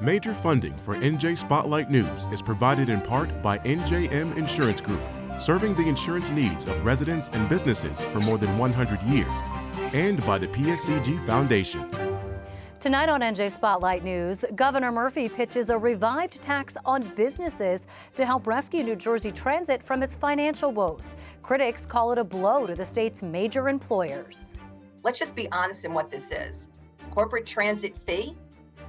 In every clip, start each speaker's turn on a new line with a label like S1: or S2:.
S1: Major funding for NJ Spotlight News is provided in part by NJM Insurance Group, serving the insurance needs of residents and businesses for more than 100 years, and by the PSEG Foundation.
S2: Tonight on NJ Spotlight News, Governor Murphy pitches a revived tax on businesses to help rescue New Jersey Transit from its financial woes. Critics call it a blow to the state's major employers.
S3: Let's just be honest in what this is. Corporate transit fee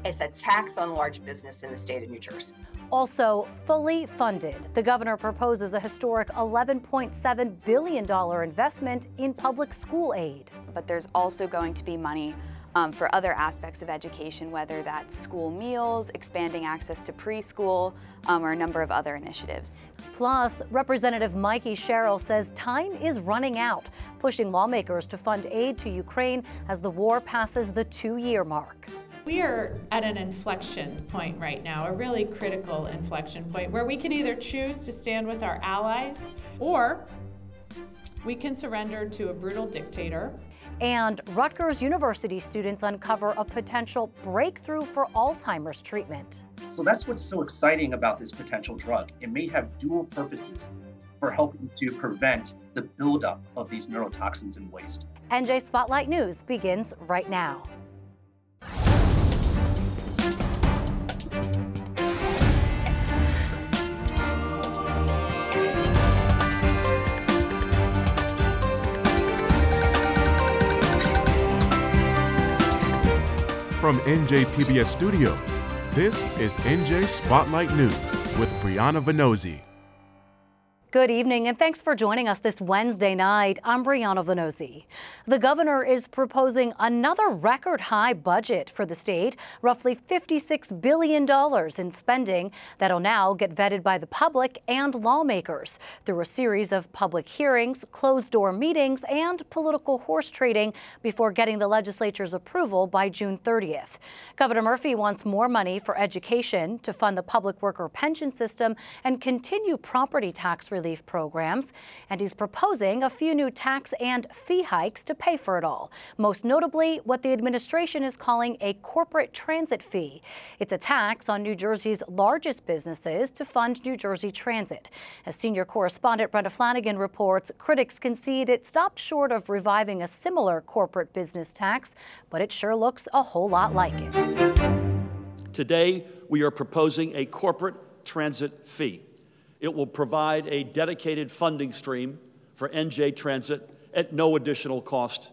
S3: is a tax on large business in the state of New Jersey.
S2: Also, fully funded, the governor proposes a historic $11.7 billion investment in public school aid.
S4: But there's also going to be money um, for other aspects of education, whether that's school meals, expanding access to preschool, um, or a number of other initiatives.
S2: Plus, Representative Mikie Sherrill says time is running out, pushing lawmakers to fund aid to Ukraine as the war passes the two year mark.
S5: We are at an inflection point right now, a really critical inflection point, where we can either choose to stand with our allies or we can surrender to a brutal dictator
S2: and Rutgers University students uncover a potential breakthrough for Alzheimer's treatment.
S6: So that's what's so exciting about this potential drug. It may have dual purposes for helping to prevent the buildup of these neurotoxins in waste.
S2: NJ Spotlight News begins right now.
S1: From NJPBS Studios, this is NJ Spotlight News with Brianna Vannozzi.
S2: Good evening and thanks for joining us this Wednesday night. I'm Brianna Vannozzi. The governor is proposing another record high budget for the state, roughly $56 billion in spending that'll now get vetted by the public and lawmakers through a series of public hearings, closed door meetings, and political horse trading before getting the legislature's approval by June 30th. Governor Murphy wants more money for education to fund the public worker pension system and continue property tax relief programs. And he's proposing a few new tax and fee hikes to pay for it all. Most notably, what the administration is calling a corporate transit fee. It's a tax on New Jersey's largest businesses to fund New Jersey Transit. As senior correspondent Brenda Flanagan reports, critics concede it stopped short of reviving a similar corporate business tax, but it sure looks a whole lot like it.
S7: Today, we are proposing a corporate transit fee. It will provide a dedicated funding stream for NJ Transit at no additional cost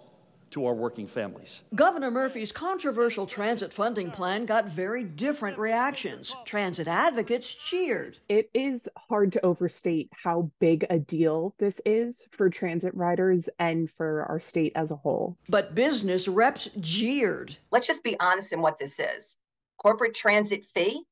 S7: to our working families.
S8: Governor Murphy's controversial transit funding plan got very different reactions. Transit advocates cheered.
S9: It is hard to overstate how big a deal this is for transit riders and for our state as a whole.
S8: But business reps jeered.
S3: Let's just be honest in what this is. Corporate transit fee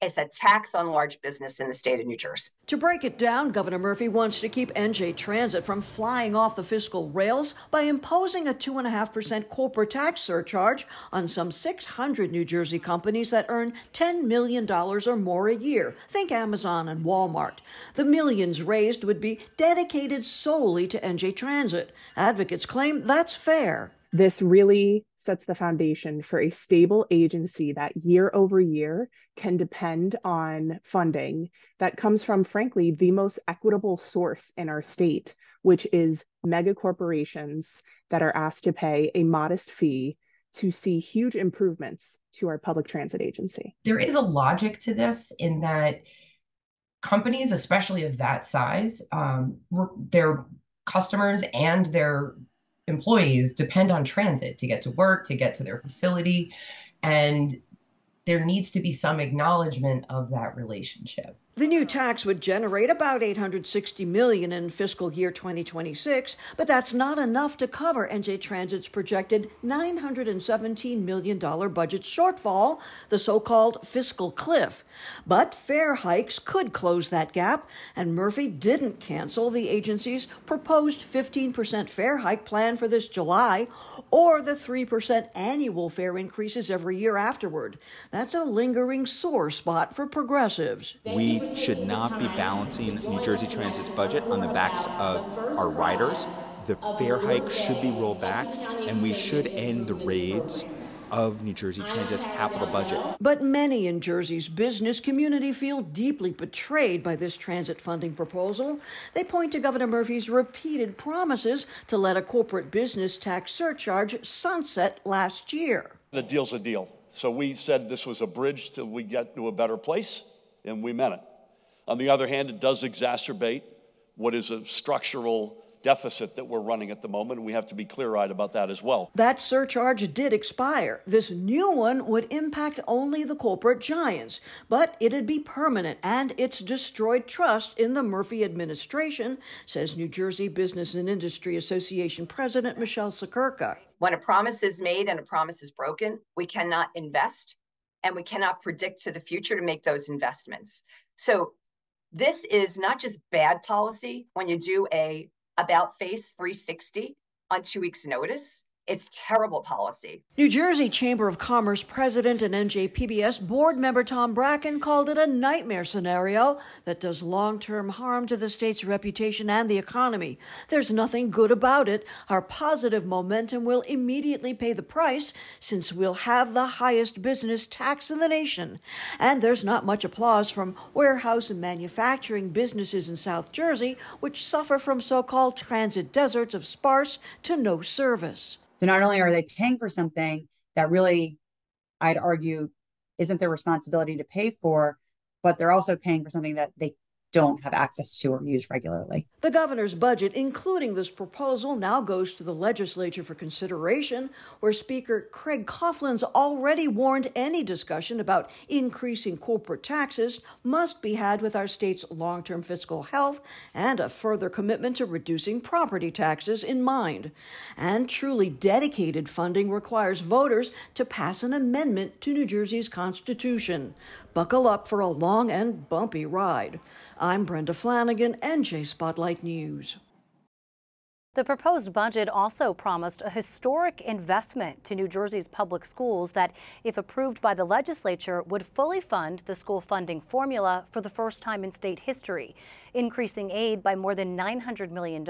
S3: it's a tax on large business in the state of New Jersey.
S8: To break it down, Governor Murphy wants to keep NJ Transit from flying off the fiscal rails by imposing a 2.5% corporate tax surcharge on some 600 New Jersey companies that earn $10 million or more a year. Think Amazon and Walmart. The millions raised would be dedicated solely to NJ Transit. Advocates claim that's fair.
S9: This really sets the foundation for a stable agency that year over year can depend on funding that comes from, frankly, the most equitable source in our state, which is mega corporations that are asked to pay a modest fee to see huge improvements to our public transit agency.
S10: There is a logic to this in that companies, especially of that size, um, their customers and their employees depend on transit to get to work, to get to their facility. And there needs to be some acknowledgement of that relationship.
S8: The new tax would generate about 860 million in fiscal year 2026, but that's not enough to cover NJ Transit's projected 917 million dollar budget shortfall, the so-called fiscal cliff. But fare hikes could close that gap, and Murphy didn't cancel the agency's proposed 15% fare hike plan for this July or the 3% annual fare increases every year afterward. That's a lingering sore spot for progressives.
S11: We should not be balancing New Jersey Transit's budget on the backs of our riders. The fare hike should be rolled back, and we should end the raids of New Jersey Transit's capital budget.
S8: But many in Jersey's business community feel deeply betrayed by this transit funding proposal. They point to Governor Murphy's repeated promises to let a corporate business tax surcharge sunset last year.
S7: The deal's a deal. So we said this was a bridge till we get to a better place, and we meant it. On the other hand, it does exacerbate what is a structural deficit that we're running at the moment, and we have to be clear eyed about that as well.
S8: That surcharge did expire. This new one would impact only the corporate giants, but it'd be permanent, and it's destroyed trust in the Murphy administration, says New Jersey Business and Industry Association President Michele Siekerka.
S3: When a promise is made and a promise is broken, we cannot invest and we cannot predict to the future to make those investments. So this is not just bad policy when you do a about face 360 on two weeks notice it's terrible policy.
S8: New Jersey Chamber of Commerce President and NJPBS board member Tom Bracken called it a nightmare scenario that does long term harm to the state's reputation and the economy. There's nothing good about it. Our positive momentum will immediately pay the price since we'll have the highest business tax in the nation. And there's not much applause from warehouse and manufacturing businesses in South Jersey, which suffer from so called transit deserts of sparse to no service.
S12: So not only are they paying for something that really, I'd argue, isn't their responsibility to pay for, but they're also paying for something that they don't have access to or use regularly.
S8: The governor's budget, including this proposal, now goes to the legislature for consideration, where Speaker Craig Coughlin's already warned any discussion about increasing corporate taxes must be had with our state's long term fiscal health and a further commitment to reducing property taxes in mind. And truly dedicated funding requires voters to pass an amendment to New Jersey's Constitution. Buckle up for a long and bumpy ride. I'm Brenda Flanagan, NJ Spotlight News.
S2: The proposed budget also promised a historic investment to New Jersey's public schools that, if approved by the legislature, would fully fund the school funding formula for the first time in state history, increasing aid by more than $900 million,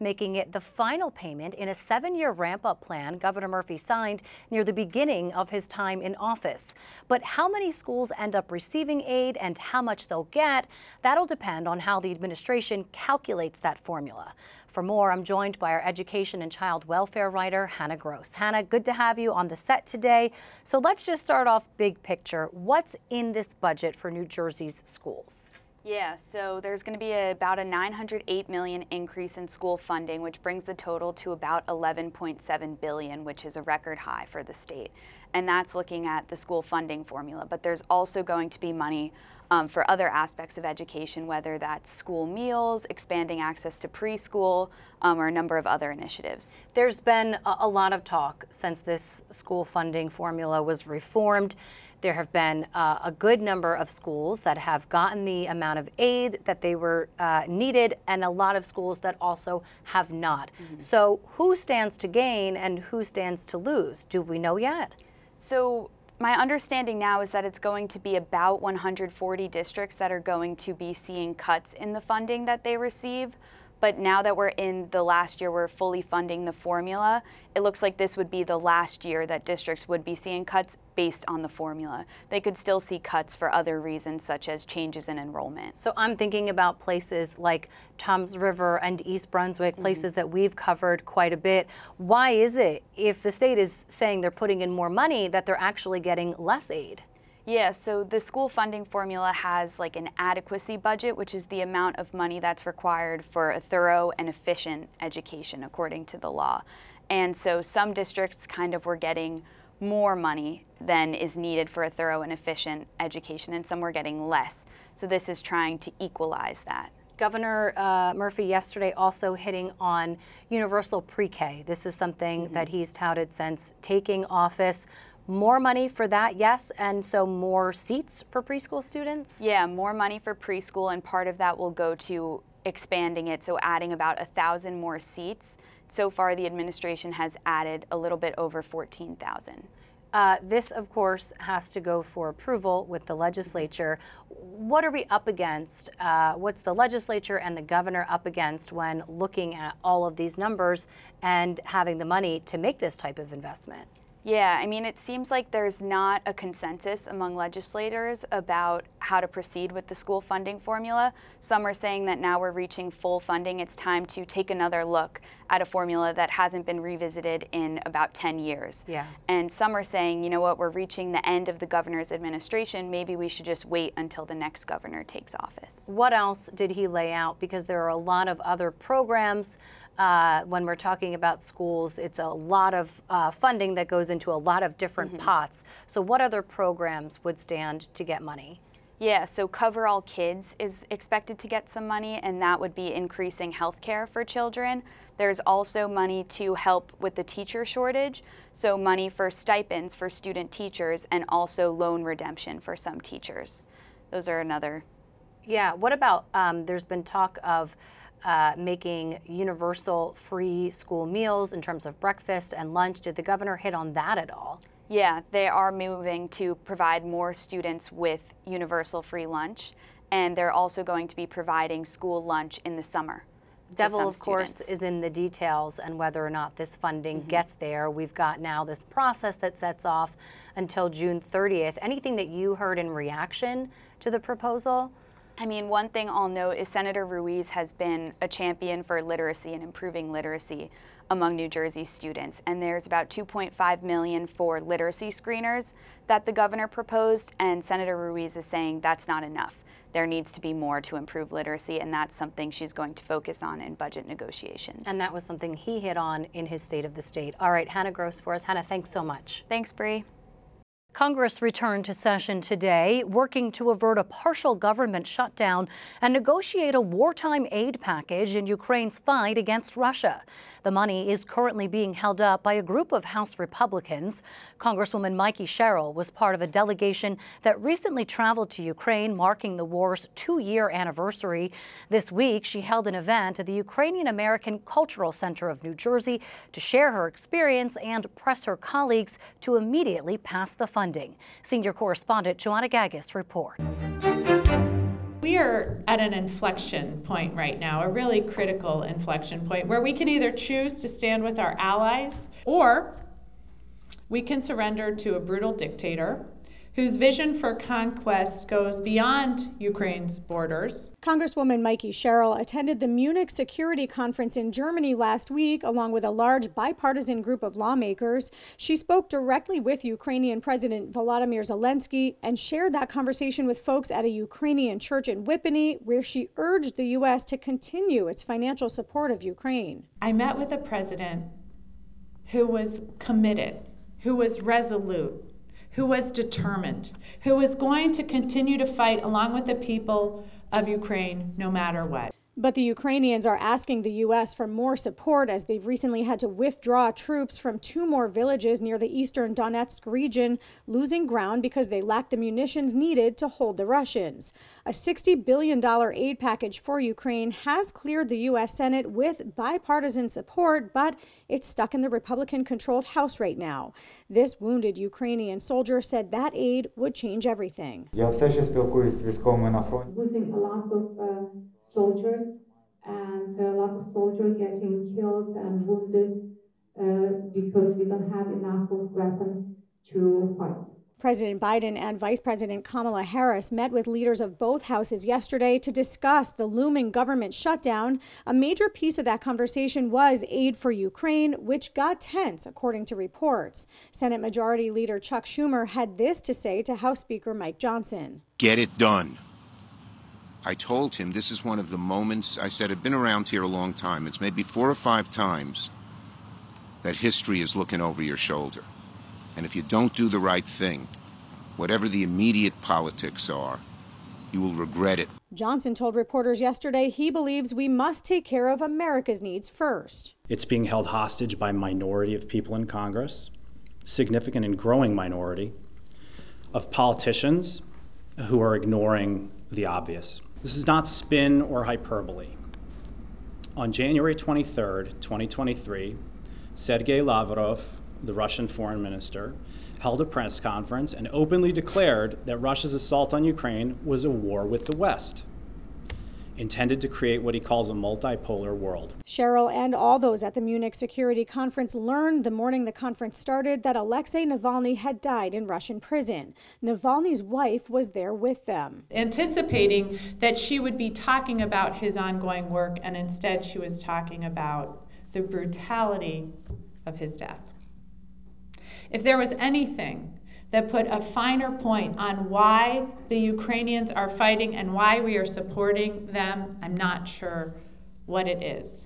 S2: making it the final payment in a seven year ramp up plan Governor Murphy signed near the beginning of his time in office. But how many schools end up receiving aid and how much they'll get, that'll depend on how the administration calculates that formula. For more, I'm joined by our education and child welfare writer, Hannah Gross. Hannah, good to have you on the set today. So let's just start off big picture. What's in this budget for New Jersey's schools?
S4: Yeah, so there's going to be a, about a 908 million increase in school funding, which brings the total to about 11.7 billion, which is a record high for the state. And that's looking at the school funding formula. But there's also going to be money um, for other aspects of education, whether that's school meals, expanding access to preschool, um, or a number of other initiatives.
S2: There's been a, lot of talk since this school funding formula was reformed. There have been uh, a good number of schools that have gotten the amount of aid that they were uh, needed, and a lot of schools that also have not. Mm-hmm. So, who stands to gain and who stands to lose? Do we know yet?
S4: So, my understanding now is that it's going to be about 140 districts that are going to be seeing cuts in the funding that they receive. But now that we're in the last year, we're fully funding the formula. It looks like this would be the last year that districts would be seeing cuts based on the formula. They could still see cuts for other reasons, such as changes in enrollment.
S2: So I'm thinking about places like Toms River and East Brunswick, mm-hmm. places that we've covered quite a bit. Why is it, if the state is saying they're putting in more money, that they're actually getting less aid?
S4: Yeah, so the school funding formula has like an adequacy budget, which is the amount of money that's required for a thorough and efficient education according to the law. And so some districts kind of were getting more money than is needed for a thorough and efficient education, and some were getting less. So this is trying to equalize that.
S2: Governor uh, Murphy yesterday also hitting on universal pre K. This is something mm-hmm. that he's touted since taking office more money for that, yes, and so more seats for preschool students?
S4: Yeah, more money for preschool, and part of that will go to expanding it, so adding about a thousand more seats. So far, the administration has added a little bit over 14,000.
S2: Uh, this, of course, has to go for approval with the legislature. What are we up against? Uh, what's the legislature and the governor up against when looking at all of these numbers and having the money to make this type of investment?
S4: Yeah, I mean, it seems like there's not a consensus among legislators about how to proceed with the school funding formula. Some are saying that now we're reaching full funding, it's time to take another look at a formula that hasn't been revisited in about 10 years.
S2: Yeah.
S4: And some are saying, you know what, we're reaching the end of the governor's administration, maybe we should just wait until the next governor takes office.
S2: What else did he lay out? Because there are a lot of other programs uh, when we're talking about schools, it's a lot of uh, funding that goes into a lot of different mm-hmm. pots. So, what other programs would stand to get money?
S4: Yeah, so Cover All Kids is expected to get some money, and that would be increasing health care for children. There's also money to help with the teacher shortage, so money for stipends for student teachers and also loan redemption for some teachers. Those are another.
S2: Yeah, what about um, there's been talk of uh, making universal free school meals in terms of breakfast and lunch. Did the governor hit on that at all?
S4: Yeah, they are moving to provide more students with universal free lunch, and they're also going to be providing school lunch in the summer.
S2: Devil, of course, is in the details and whether or not this funding mm-hmm. gets there. We've got now this process that sets off until June 30th. Anything that you heard in reaction to the proposal?
S4: I mean, one thing I'll note is Senator Ruiz has been a champion for literacy and improving literacy among New Jersey students. And there's about 2.5 million for literacy screeners that the governor proposed, and Senator Ruiz is saying that's not enough. There needs to be more to improve literacy, and that's something she's going to focus on in budget negotiations.
S2: And that was something he hit on in his State of the State. All right, Hannah Gross for us. Hannah, thanks so much.
S4: Thanks, Bree.
S2: Congress returned to session today, working to avert a partial government shutdown and negotiate a wartime aid package in Ukraine's fight against Russia. The money is currently being held up by a group of House Republicans. Congresswoman Mikie Sherrill was part of a delegation that recently traveled to Ukraine, marking the war's two year anniversary. This week, she held an event at the Ukrainian American Cultural Center of New Jersey to share her experience and press her colleagues to immediately pass the funding. Senior correspondent Joanna Gagis reports.
S5: We are at an inflection point right now, a really critical inflection point, where we can either choose to stand with our allies or we can surrender to a brutal dictator whose vision for conquest goes beyond Ukraine's borders.
S13: Congresswoman Mikie Sherrill attended the Munich Security Conference in Germany last week, along with a large bipartisan group of lawmakers. She spoke directly with Ukrainian President Volodymyr Zelensky and shared that conversation with folks at a Ukrainian church in Whippany, where she urged the U.S. to continue its financial support of Ukraine.
S5: I met with a president who was committed, who was resolute who was determined, who was going to continue to fight along with the people of Ukraine no matter what.
S13: But the Ukrainians are asking the U.S. for more support as they've recently had to withdraw troops from two more villages near the eastern Donetsk region, losing ground because they lack the munitions needed to hold the Russians. A $60 billion aid package for Ukraine has cleared the U.S. Senate with bipartisan support, but it's stuck in the Republican controlled House right now. This wounded Ukrainian soldier said that aid would change everything.
S14: Losing a lot of uh soldiers and a lot of soldiers getting killed and wounded uh, because we don't have enough of weapons to fight.
S13: President Biden and Vice President Kamala Harris met with leaders of both houses yesterday to discuss the looming government shutdown. A major piece of that conversation was aid for Ukraine, which got tense, according to reports. Senate Majority Leader Chuck Schumer had this to say to House Speaker Mike Johnson
S15: Get it done. I told him this is one of the moments, I said, I've been around here a long time. It's maybe four or five times that history is looking over your shoulder. And if you don't do the right thing, whatever the immediate politics are, you will regret it.
S13: Johnson told reporters yesterday he believes we must take care of America's needs first.
S16: It's being held hostage by a minority of people in Congress, significant and growing minority of politicians who are ignoring the obvious. This is not spin or hyperbole. On January 23, 2023, Sergei Lavrov, the Russian foreign minister, held a press conference and openly declared that Russia's assault on Ukraine was a war with the West. Intended to create what he calls a multipolar world.
S13: Sherrill and all those at the Munich Security Conference learned the morning the conference started that Alexei Navalny had died in Russian prison. Navalny's wife was there with them.
S5: Anticipating that she would be talking about his ongoing work, and instead she was talking about the brutality of his death. If there was anything that put a finer point on why the Ukrainians are fighting and why we are supporting them, I'm not sure what it is.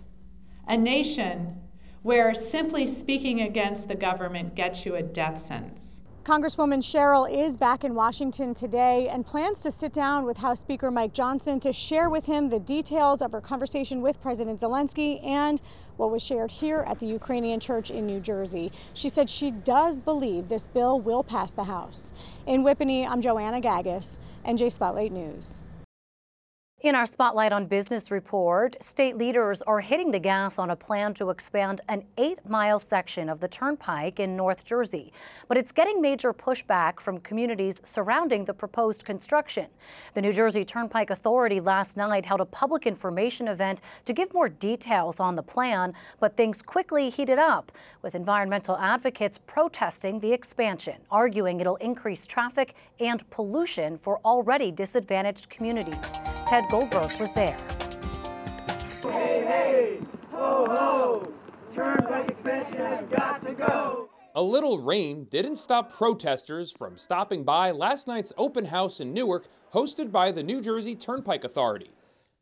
S5: A nation where simply speaking against the government gets you a death sentence.
S13: Congresswoman Sherrill is back in Washington today and plans to sit down with House Speaker Mike Johnson to share with him the details of her conversation with President Zelensky and what was shared here at the Ukrainian church in New Jersey. She said she does believe this bill will pass the House. In Whippany, I'm Joanna Gagis, NJ Spotlight News.
S2: In our Spotlight on Business report, state leaders are hitting the gas on a plan to expand an eight mile section of the turnpike in North Jersey. But it's getting major pushback from communities surrounding the proposed construction. The New Jersey Turnpike Authority last night held a public information event to give more details on the plan, but things quickly heated up, with environmental advocates protesting the expansion, arguing it'll increase traffic and pollution for already disadvantaged communities. Ted Goldberg was there.
S17: Hey, hey, ho, ho, turnpike expansion has got to go.
S18: A little rain didn't stop protesters from stopping by last night's open house in Newark, hosted by the New Jersey Turnpike Authority.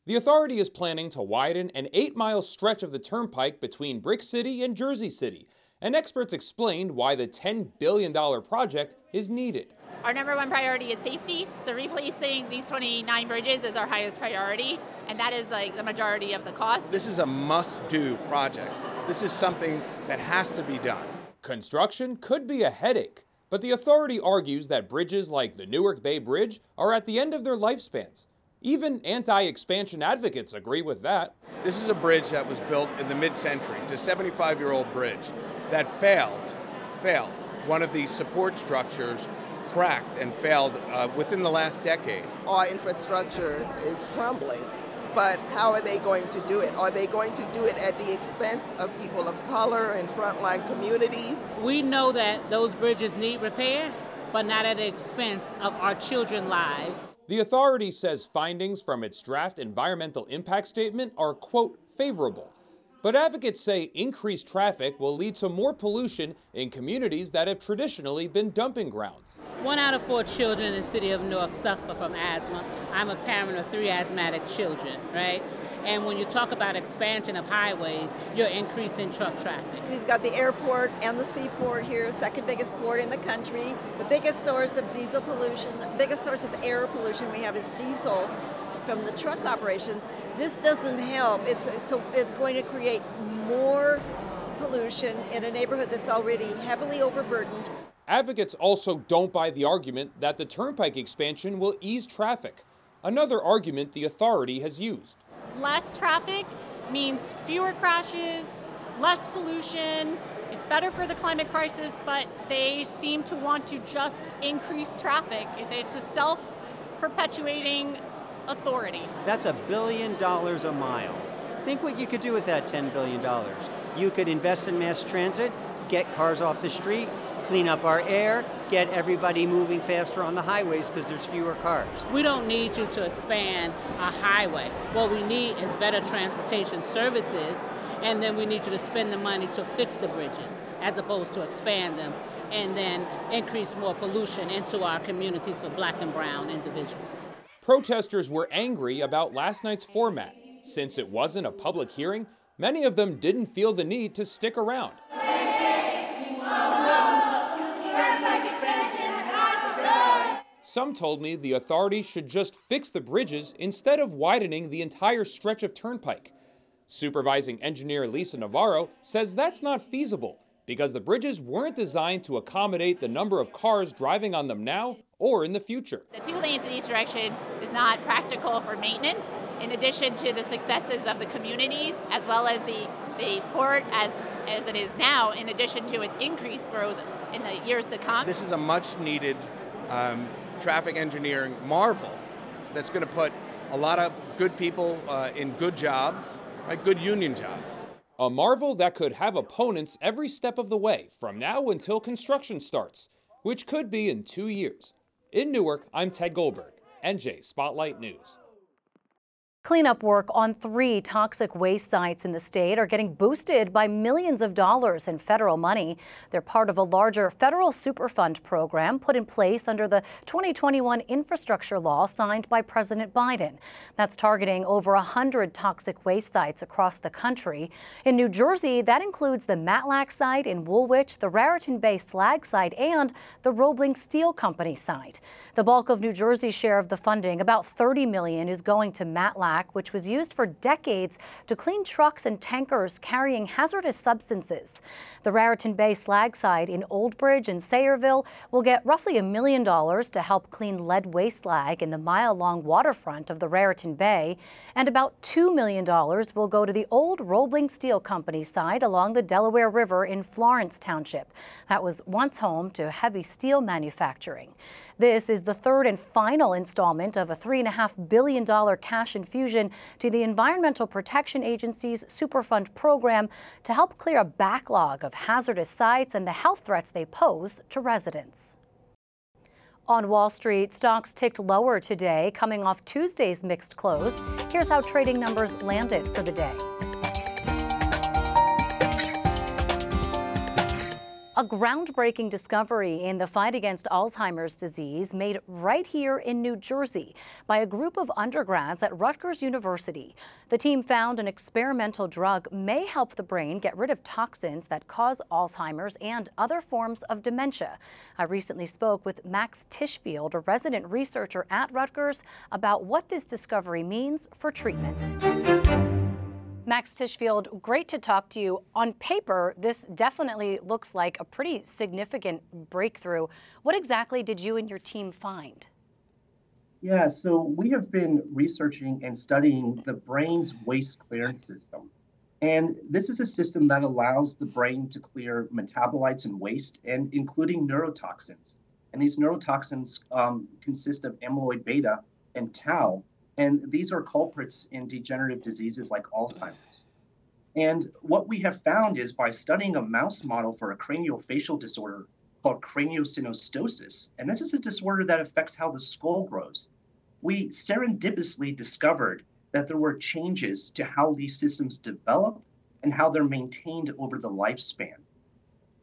S18: The authority is planning to widen an eight mile stretch of the turnpike between Brick City and Jersey City, and experts explained why the $10 billion project is needed.
S19: Our number one priority is safety, so replacing these 29 bridges is our highest priority, and that is like the majority of the cost.
S20: This is a must do project. This is something that has to be done.
S18: Construction could be a headache, but the authority argues that bridges like the Newark Bay Bridge are at the end of their lifespans. Even anti expansion advocates agree with that.
S20: This is a bridge that was built in the mid century, it's a 75 year old bridge that failed, failed. One of the support structures cracked and failed uh, within the last decade.
S21: Our infrastructure is crumbling, but how are they going to do it? Are they going to do it at the expense of people of color and frontline communities?
S22: We know that those bridges need repair, but not at the expense of our children's lives.
S18: The authority says findings from its draft environmental impact statement are, quote, favorable but advocates say increased traffic will lead to more pollution in communities that have traditionally been dumping grounds.
S22: One out of four children in the city of Newark suffer from asthma. I'm a parent of three asthmatic children, right? And when you talk about expansion of highways, you're increasing truck traffic.
S23: We've got the airport and the seaport here, second biggest port in the country. The biggest source of diesel pollution, biggest source of air pollution we have is diesel from the truck operations. This doesn't help. It's, it's, a, it's going to create more pollution in a neighborhood that's already heavily overburdened.
S18: Advocates also don't buy the argument that the turnpike expansion will ease traffic, another argument the authority has used.
S24: Less traffic means fewer crashes, less pollution. It's better for the climate crisis, but they seem to want to just increase traffic. It's a self perpetuating authority.
S25: That's a billion dollars a mile. Think what you could do with that $10 billion. You could invest in mass transit, get cars off the street, clean up our air, get everybody moving faster on the highways because there's fewer cars.
S22: We don't need you to expand a highway. What we need is better transportation services, and then we need you to spend the money to fix the bridges as opposed to expand them and then increase more pollution into our communities for black and brown individuals.
S18: Protesters were angry about last night's format. Since it wasn't a public hearing, many of them didn't feel the need to stick around. Some told me the authorities should just fix the bridges instead of widening the entire stretch of turnpike. Supervising engineer Lisa Navarro says that's not feasible because the bridges weren't designed to accommodate the number of cars driving on them now or in the future.
S19: The two lanes in each direction is not practical for maintenance, in addition to the successes of the communities, as well as the, the port as, as it is now, in addition to its increased growth in the years to come.
S20: This is a much needed um, traffic engineering marvel that's going to put a lot of good people uh, in good jobs, right? Good union jobs.
S18: A marvel that could have opponents every step of the way from now until construction starts, which could be in two years. In Newark, I'm Ted Goldberg, NJ Spotlight News.
S2: Cleanup work on three toxic waste sites in the state are getting boosted by millions of dollars in federal money. They're part of a larger federal Superfund program put in place under the 2021 infrastructure law signed by President Biden. That's targeting over 100 toxic waste sites across the country. In New Jersey, that includes the Matlack site in Woolwich, the Raritan Bay slag site, and the Roebling Steel Company site. The bulk of New Jersey's share of the funding, about 30 million, is going to Matlack which was used for decades to clean trucks and tankers carrying hazardous substances. The Raritan Bay slag site in Old Bridge and Sayreville will get roughly a million dollars to help clean lead waste slag in the mile long waterfront of the Raritan Bay, and about $2 million will go to the old Roebling Steel Company site along the Delaware River in Florence Township. That was once home to heavy steel manufacturing. This is the third and final installment of a $3.5 billion cash infusion to the Environmental Protection Agency's Superfund program to help clear a backlog of hazardous sites and the health threats they pose to residents. On Wall Street, stocks ticked lower today, coming off Tuesday's mixed close. Here's how trading numbers landed for the day. A groundbreaking discovery in the fight against Alzheimer's disease made right here in New Jersey by a group of undergrads at Rutgers University. The team found an experimental drug may help the brain get rid of toxins that cause Alzheimer's and other forms of dementia. I recently spoke with Max Tischfield, a resident researcher at Rutgers, about what this discovery means for treatment. Max Tischfield, great to talk to you. On paper, this definitely looks like a pretty significant breakthrough. What exactly did you and your team find?
S26: Yeah, so we have been researching and studying the brain's waste clearance system. And this is a system that allows the brain to clear metabolites and waste, and including neurotoxins. And these neurotoxins um, consist of amyloid beta and tau, and these are culprits in degenerative diseases like Alzheimer's. And what we have found is by studying a mouse model for a craniofacial disorder called craniosynostosis, and this is a disorder that affects how the skull grows, we serendipitously discovered that there were changes to how these systems develop and how they're maintained over the lifespan.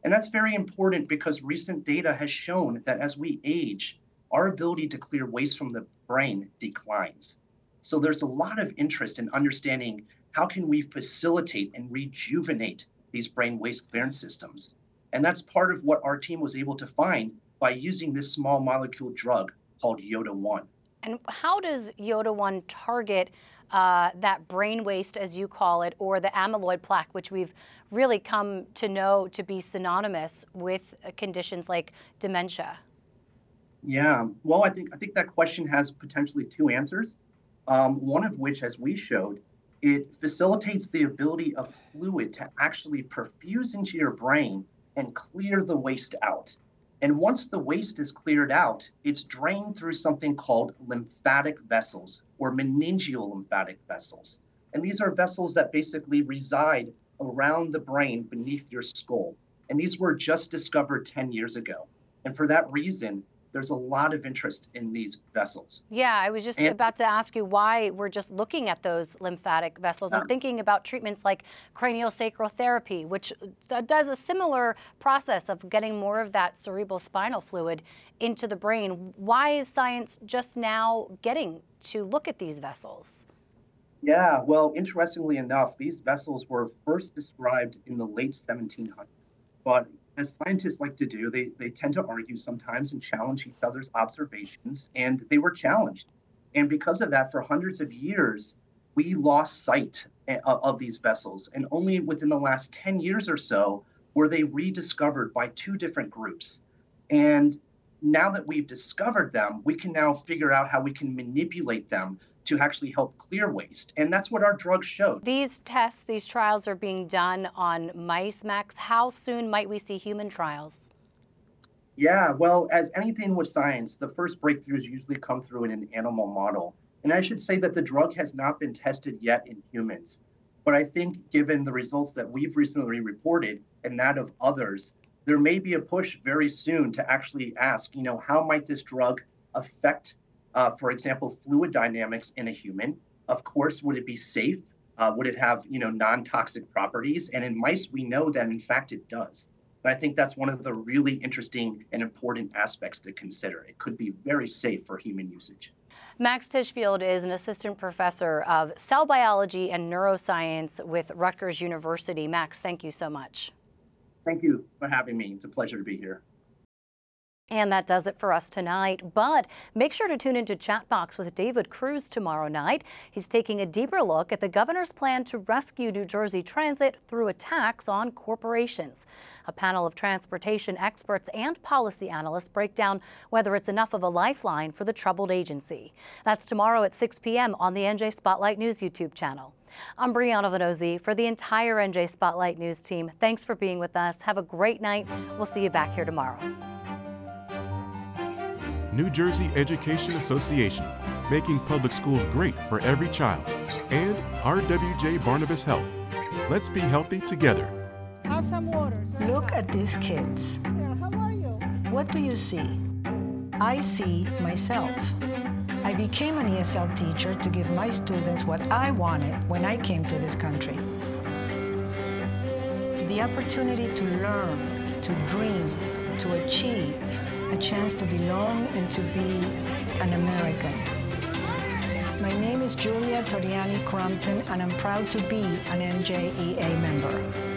S26: And that's very important because recent data has shown that as we age, our ability to clear waste from the brain declines. So there's a lot of interest in understanding how can we facilitate and rejuvenate these brain waste clearance systems. And that's part of what our team was able to find by using this small molecule drug called YODA1.
S2: And how does YODA1 target uh, that brain waste, as you call it, or the amyloid plaque, which we've really come to know to be synonymous with uh, conditions like dementia?
S26: Yeah, well, I think I think that question has potentially two answers um, one of which, as we showed, it facilitates the ability of fluid to actually perfuse into your brain and clear the waste out. And once the waste is cleared out, it's drained through something called lymphatic vessels or meningeal lymphatic vessels. And these are vessels that basically reside around the brain beneath your skull. And these were just discovered 10 years ago. And for that reason, there's a lot of interest in these vessels.
S2: Yeah, I was just and, about to ask you why we're just looking at those lymphatic vessels. I'm thinking about treatments like craniosacral therapy, which does a similar process of getting more of that cerebral spinal fluid into the brain. Why is science just now getting to look at these vessels?
S26: Yeah, well, interestingly enough, these vessels were first described in the late 1700s. But as scientists like to do, they, they tend to argue sometimes and challenge each other's observations, and they were challenged. And because of that, for hundreds of years, we lost sight eh, of, of these vessels. And only within the last 10 years or so were they rediscovered by two different groups. And now that we've discovered them, we can now figure out how we can manipulate them to actually help clear waste. And that's what our drugs showed.
S2: These tests, these trials are being done on mice, Max. How soon might we see human trials?
S26: Yeah, well, as anything with science, the first breakthroughs usually come through in an animal model. And I should say that the drug has not been tested yet in humans. But I think given the results that we've recently reported and that of others, there may be a push very soon to actually ask, you know, how might this drug affect, uh, for example, fluid dynamics in a human? Of course, would it be safe? Uh, would it have, you know, non-toxic properties? And in mice, we know that in fact it does. But I think that's one of the really interesting and important aspects to consider. It could be very safe for human usage.
S2: Max Tischfield is an assistant professor of cell biology and neuroscience with Rutgers University. Max, thank you so much.
S26: Thank you for having me. It's a pleasure to be here.
S2: And that does it for us tonight. But make sure to tune into Chatbox with David Cruz tomorrow night. He's taking a deeper look at the governor's plan to rescue New Jersey Transit through a tax on corporations. A panel of transportation experts and policy analysts break down whether it's enough of a lifeline for the troubled agency. That's tomorrow at 6 p.m. on the NJ Spotlight News YouTube channel. I'm Brianna Vannozzi for the entire NJ Spotlight News team. Thanks for being with us. Have a great night. We'll see you back here tomorrow.
S27: New Jersey Education Association, making public schools great for every child, and RWJ Barnabas Health. Let's be healthy together.
S28: Have some water.
S29: Look at these kids.
S28: There, how are you?
S29: What do you see? I see myself. I became an ESL teacher to give my students what I wanted when I came to this country. The opportunity to learn, to dream, to achieve, a chance to belong and to be an American. My name is Julia Toriani Crompton, and I'm proud to be an NJEA member.